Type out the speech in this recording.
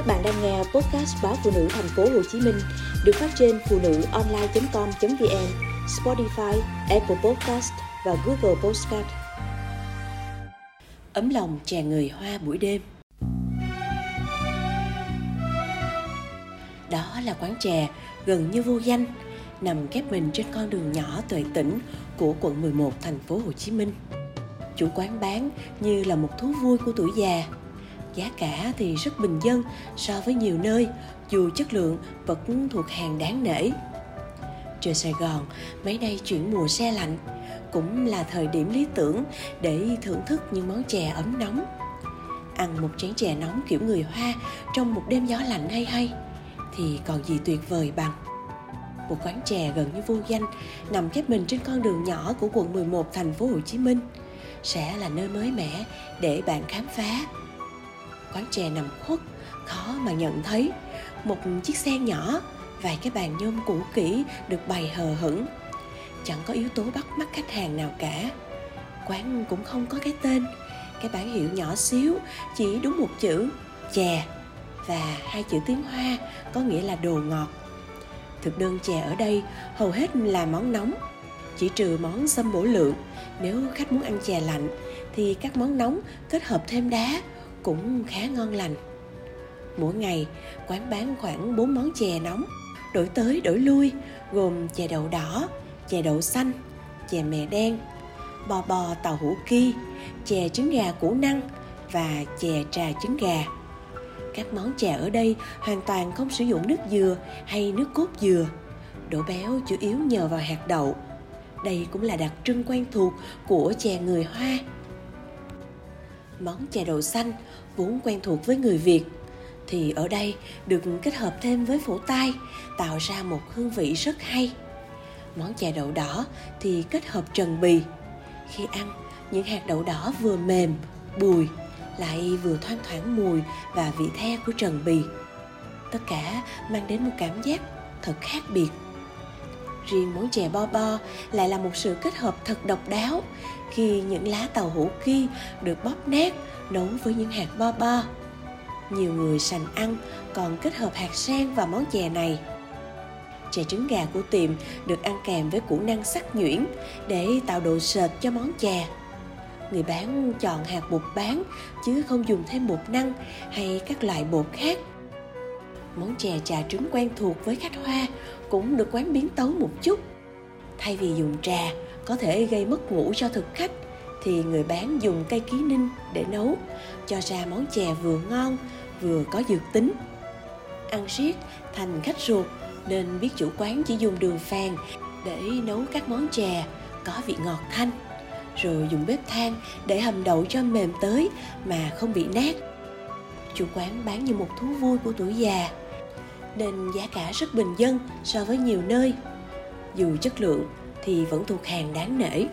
Các bạn đang nghe podcast báo phụ nữ thành phố Hồ Chí Minh được phát trên phụ nữ online.com.vn, Spotify, Apple Podcast và Google Podcast. Ấm lòng chàng người Hoa buổi đêm. Đó là quán chè gần như vô danh, nằm kép mình trên con đường nhỏ tuệ tỉnh của quận 11 thành phố Hồ Chí Minh. Chủ quán bán như là một thú vui của tuổi già, giá cả thì rất bình dân so với nhiều nơi, dù chất lượng vẫn thuộc hàng đáng nể. Trời sài gòn, mấy nay chuyển mùa xe lạnh, cũng là thời điểm lý tưởng để thưởng thức những món chè ấm nóng. Ăn một chén chè nóng kiểu người hoa trong một đêm gió lạnh hay hay, thì còn gì tuyệt vời bằng. Một quán chè gần như vô danh, nằm khép mình trên con đường nhỏ của quận 11 thành phố Hồ Chí Minh, sẽ là nơi mới mẻ để bạn khám phá quán chè nằm khuất, khó mà nhận thấy. Một chiếc xe nhỏ, vài cái bàn nhôm cũ kỹ được bày hờ hững. Chẳng có yếu tố bắt mắt khách hàng nào cả. Quán cũng không có cái tên. Cái bản hiệu nhỏ xíu, chỉ đúng một chữ, chè, và hai chữ tiếng hoa, có nghĩa là đồ ngọt. Thực đơn chè ở đây hầu hết là món nóng, chỉ trừ món sâm bổ lượng. Nếu khách muốn ăn chè lạnh, thì các món nóng kết hợp thêm đá cũng khá ngon lành. Mỗi ngày, quán bán khoảng 4 món chè nóng, đổi tới đổi lui, gồm chè đậu đỏ, chè đậu xanh, chè mè đen, bò bò tàu hũ ki, chè trứng gà củ năng và chè trà trứng gà. Các món chè ở đây hoàn toàn không sử dụng nước dừa hay nước cốt dừa. Độ béo chủ yếu nhờ vào hạt đậu. Đây cũng là đặc trưng quen thuộc của chè người Hoa món chè đậu xanh vốn quen thuộc với người Việt thì ở đây được kết hợp thêm với phổ tai tạo ra một hương vị rất hay. Món chè đậu đỏ thì kết hợp trần bì. Khi ăn, những hạt đậu đỏ vừa mềm, bùi, lại vừa thoang thoảng mùi và vị the của trần bì. Tất cả mang đến một cảm giác thật khác biệt. Riêng món chè bo bo lại là một sự kết hợp thật độc đáo khi những lá tàu hũ kia được bóp nát nấu với những hạt bo bo. Nhiều người sành ăn, còn kết hợp hạt sen vào món chè này. Chè trứng gà của tiệm được ăn kèm với củ năng sắc nhuyễn để tạo độ sệt cho món chè. Người bán chọn hạt bột bán chứ không dùng thêm bột năng hay các loại bột khác. Món chè trà trứng quen thuộc với khách hoa cũng được quán biến tấu một chút. Thay vì dùng trà, có thể gây mất ngủ cho thực khách thì người bán dùng cây ký ninh để nấu cho ra món chè vừa ngon vừa có dược tính ăn riết thành khách ruột nên biết chủ quán chỉ dùng đường phèn để nấu các món chè có vị ngọt thanh rồi dùng bếp than để hầm đậu cho mềm tới mà không bị nát chủ quán bán như một thú vui của tuổi già, nên giá cả rất bình dân so với nhiều nơi. Dù chất lượng thì vẫn thuộc hàng đáng nể.